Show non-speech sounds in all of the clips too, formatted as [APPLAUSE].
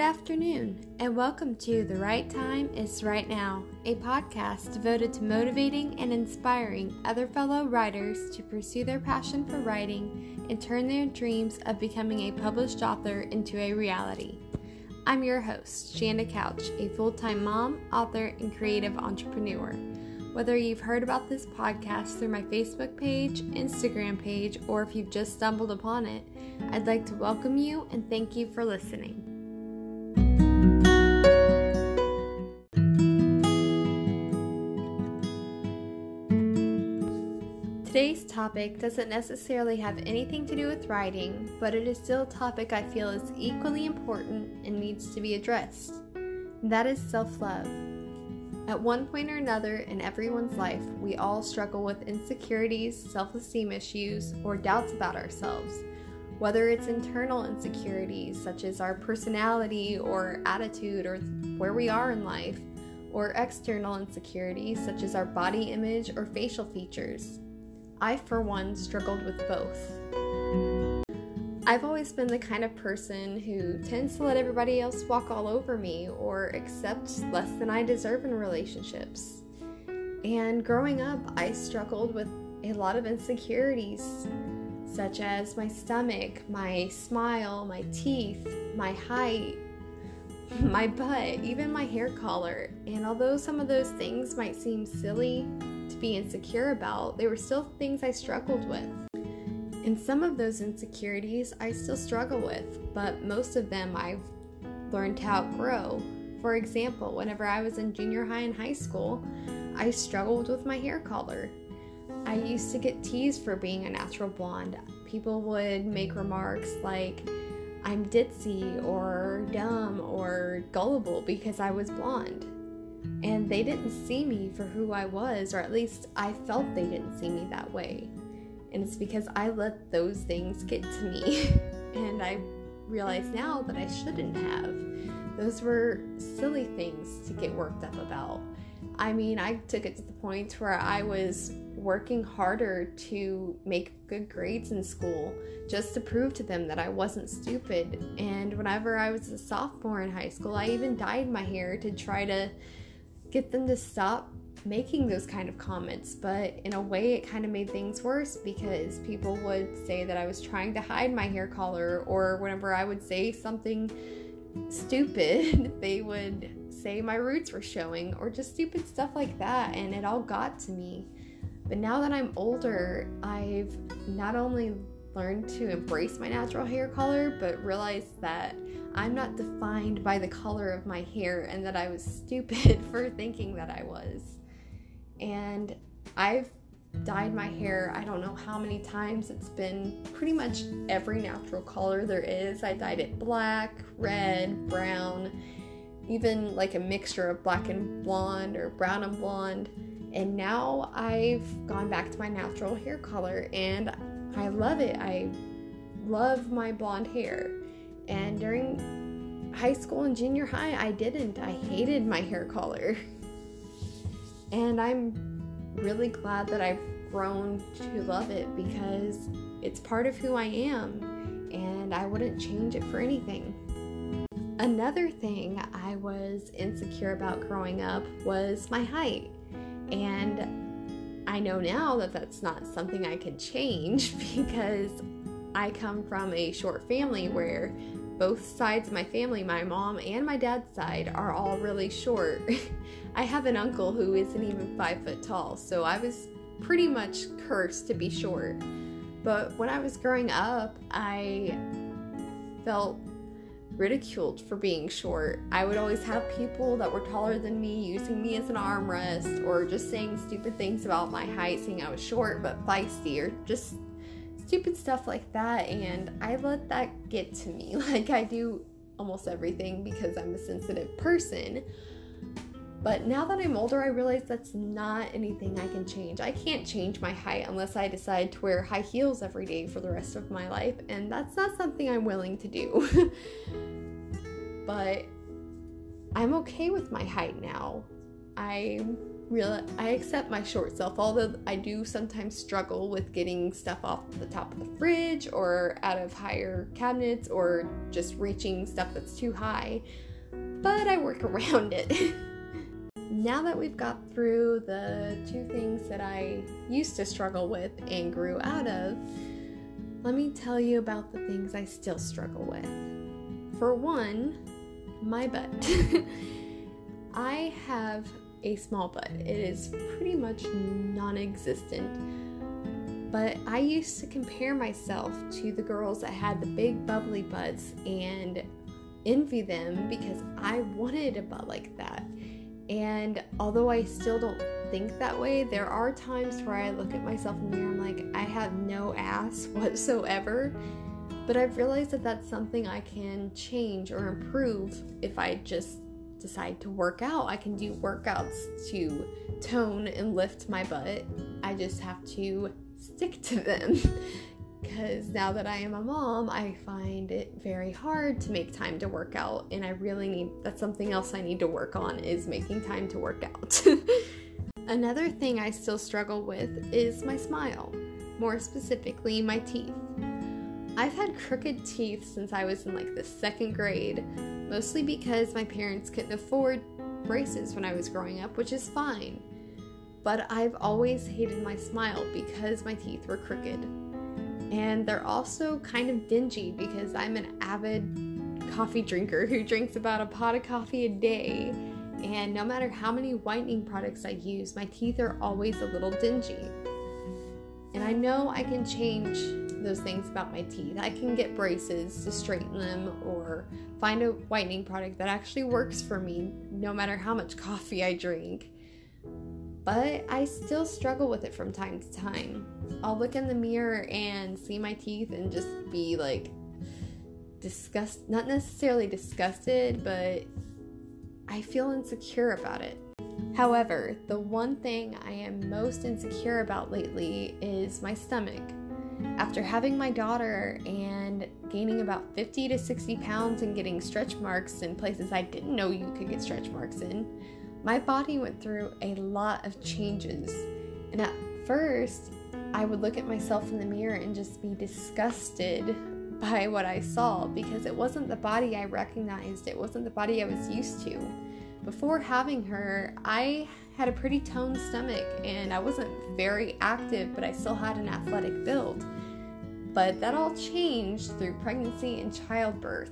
Good afternoon, and welcome to The Right Time is Right Now, a podcast devoted to motivating and inspiring other fellow writers to pursue their passion for writing and turn their dreams of becoming a published author into a reality. I'm your host, Shanda Couch, a full time mom, author, and creative entrepreneur. Whether you've heard about this podcast through my Facebook page, Instagram page, or if you've just stumbled upon it, I'd like to welcome you and thank you for listening. Today's topic doesn't necessarily have anything to do with writing, but it is still a topic I feel is equally important and needs to be addressed. That is self love. At one point or another in everyone's life, we all struggle with insecurities, self esteem issues, or doubts about ourselves. Whether it's internal insecurities, such as our personality or attitude or where we are in life, or external insecurities, such as our body image or facial features. I, for one, struggled with both. I've always been the kind of person who tends to let everybody else walk all over me or accept less than I deserve in relationships. And growing up, I struggled with a lot of insecurities, such as my stomach, my smile, my teeth, my height, [LAUGHS] my butt, even my hair color. And although some of those things might seem silly be insecure about, they were still things I struggled with. And some of those insecurities I still struggle with, but most of them I've learned to outgrow. For example, whenever I was in junior high and high school, I struggled with my hair color. I used to get teased for being a natural blonde. People would make remarks like, I'm ditzy or dumb or gullible because I was blonde. And they didn't see me for who I was, or at least I felt they didn't see me that way. And it's because I let those things get to me. [LAUGHS] and I realize now that I shouldn't have. Those were silly things to get worked up about. I mean, I took it to the point where I was working harder to make good grades in school just to prove to them that I wasn't stupid. And whenever I was a sophomore in high school, I even dyed my hair to try to get them to stop making those kind of comments, but in a way, it kind of made things worse because people would say that I was trying to hide my hair color, or whenever I would say something stupid, [LAUGHS] they would say my roots were showing, or just stupid stuff like that, and it all got to me. But now that I'm older, I've not only learned to embrace my natural hair color, but realized that I'm not defined by the color of my hair and that I was stupid [LAUGHS] for thinking that I was. And I've dyed my hair, I don't know how many times. It's been pretty much every natural color there is. I dyed it black, red, brown, even like a mixture of black and blonde or brown and blonde. And now I've gone back to my natural hair color and I love it. I love my blonde hair. And during high school and junior high, I didn't. I hated my hair color. [LAUGHS] And I'm really glad that I've grown to love it because it's part of who I am and I wouldn't change it for anything. Another thing I was insecure about growing up was my height. And I know now that that's not something I can change [LAUGHS] because I come from a short family where both sides of my family, my mom and my dad's side, are all really short. [LAUGHS] I have an uncle who isn't even five foot tall, so I was pretty much cursed to be short. But when I was growing up, I felt ridiculed for being short. I would always have people that were taller than me using me as an armrest or just saying stupid things about my height, saying I was short but feisty or just stupid stuff like that. And I let that get to me. [LAUGHS] Like I do almost everything because I'm a sensitive person. But now that I'm older, I realize that's not anything I can change. I can't change my height unless I decide to wear high heels every day for the rest of my life, and that's not something I'm willing to do. [LAUGHS] but I'm okay with my height now. I real I accept my short self, although I do sometimes struggle with getting stuff off the top of the fridge or out of higher cabinets or just reaching stuff that's too high. But I work [LAUGHS] around it. Now that we've got through the two things that I used to struggle with and grew out of, let me tell you about the things I still struggle with. For one, my butt. [LAUGHS] I have a small butt. It is pretty much non existent. But I used to compare myself to the girls that had the big bubbly butts and envy them because I wanted a butt like that. And although I still don't think that way, there are times where I look at myself in the mirror, I'm like, I have no ass [LAUGHS] whatsoever. But I've realized that that's something I can change or improve if I just decide to work out. I can do workouts to tone and lift my butt. I just have to stick to them. [LAUGHS] Because now that I am a mom, I find it very hard to make time to work out. And I really need that's something else I need to work on is making time to work out. [LAUGHS] Another thing I still struggle with is my smile, more specifically, my teeth. I've had crooked teeth since I was in like the second grade, mostly because my parents couldn't afford braces when I was growing up, which is fine. But I've always hated my smile because my teeth were crooked. And they're also kind of dingy because I'm an avid coffee drinker who drinks about a pot of coffee a day. And no matter how many whitening products I use, my teeth are always a little dingy. And I know I can change those things about my teeth. I can get braces to straighten them or find a whitening product that actually works for me no matter how much coffee I drink. But I still struggle with it from time to time. I'll look in the mirror and see my teeth and just be like disgust not necessarily disgusted, but I feel insecure about it. However, the one thing I am most insecure about lately is my stomach. After having my daughter and gaining about 50 to 60 pounds and getting stretch marks in places I didn't know you could get stretch marks in, my body went through a lot of changes. And at first, I would look at myself in the mirror and just be disgusted [LAUGHS] by what I saw because it wasn't the body I recognized, it wasn't the body I was used to. Before having her, I had a pretty toned stomach and I wasn't very active, but I still had an athletic build. But that all changed through pregnancy and childbirth.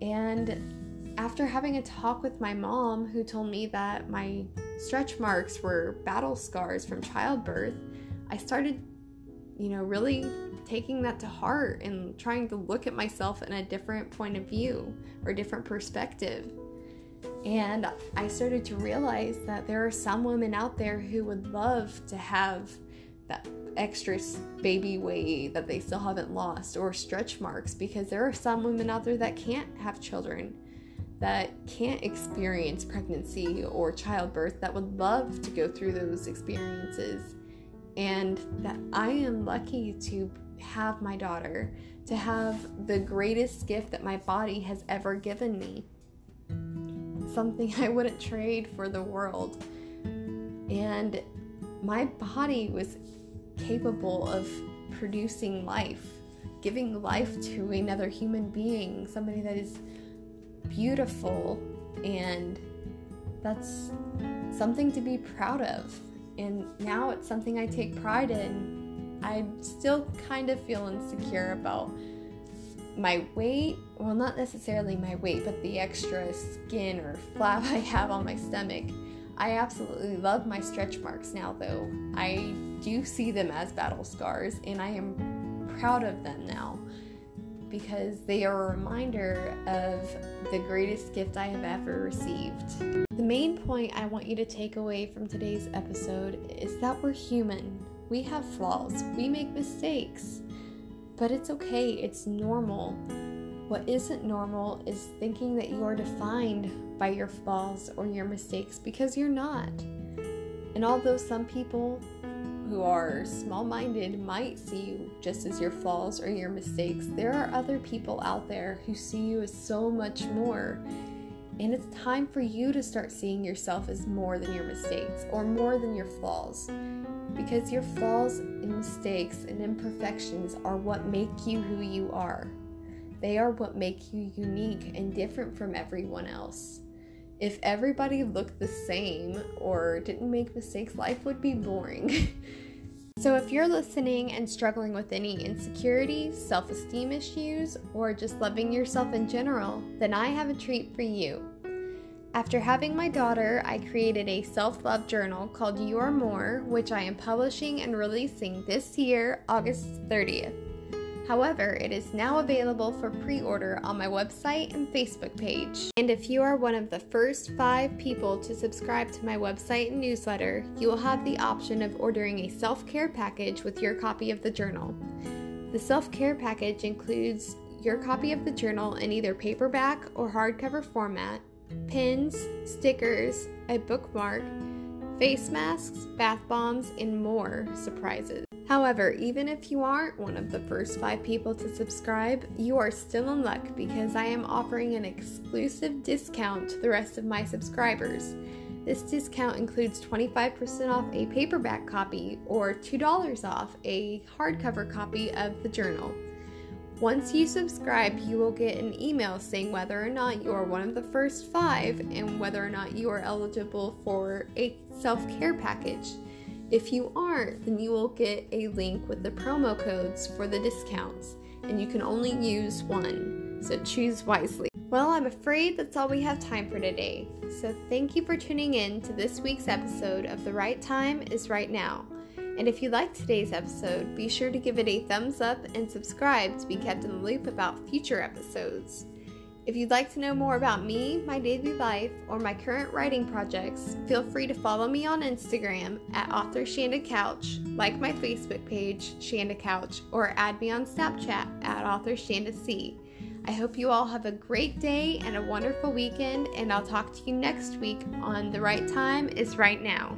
And after having a talk with my mom, who told me that my stretch marks were battle scars from childbirth, I started, you know, really taking that to heart and trying to look at myself in a different point of view or different perspective. And I started to realize that there are some women out there who would love to have that extra baby weight that they still haven't lost or stretch marks because there are some women out there that can't have children that can't experience pregnancy or childbirth that would love to go through those experiences and that I am lucky to have my daughter to have the greatest gift that my body has ever given me something [LAUGHS] I wouldn't trade for the world. And my body was capable of producing life, giving life to another human being, somebody that is beautiful, and that's something to be proud of. And now it's something I take pride in. I still kind of feel insecure about my weight, well, not necessarily my weight, but the extra skin or [LAUGHS] flab I have on my stomach. I absolutely love my stretch marks now, though. I do see them as battle scars, and I am proud of them now because they are a reminder of the greatest gift I have ever received. The main point I want you to take away from today's episode is that we're human. We have flaws, we make mistakes. But it's okay, it's normal. What isn't normal is thinking that you are defined by your flaws or your mistakes because you're not. And although some people who are small minded might see you just as your flaws or your mistakes, there are other people out there who see you as so much more. And it's time for you to start seeing yourself as more than your mistakes or more than your flaws. Because your flaws and mistakes and imperfections are what make you who you are. They are what make you unique and different from everyone else. If everybody looked the same or didn't make mistakes, life would be boring. [LAUGHS] so, if you're listening and struggling with any insecurities, self esteem issues, or just loving yourself in general, then I have a treat for you. After having my daughter, I created a self love journal called You Are More, which I am publishing and releasing this year, August 30th. However, it is now available for pre order on my website and Facebook page. And if you are one of the first five people to subscribe to my website and newsletter, you will have the option of ordering a self care package with your copy of the journal. The self care package includes your copy of the journal in either paperback or hardcover format, pins, stickers, a bookmark, face masks, bath bombs, and more surprises. However, even if you aren't one of the first five people to subscribe, you are still in luck because I am offering an exclusive discount to the rest of my subscribers. This discount includes 25% off a paperback copy or $2 off a hardcover copy of the journal. Once you subscribe, you will get an email saying whether or not you are one of the first five and whether or not you are eligible for a self care package. If you aren't, then you will get a link with the promo codes for the discounts, and you can only use one, so choose wisely. Well, I'm afraid that's all we have time for today. So, thank you for tuning in to this week's episode of The Right Time is Right Now. And if you liked today's episode, be sure to give it a thumbs up and subscribe to be kept in the loop about future episodes. If you'd like to know more about me, my daily life, or my current writing projects, feel free to follow me on Instagram at author Shanda Couch, like my Facebook page, Shanda Couch, or add me on Snapchat at author Shanda C. I hope you all have a great day and a wonderful weekend, and I'll talk to you next week on The Right Time is Right Now.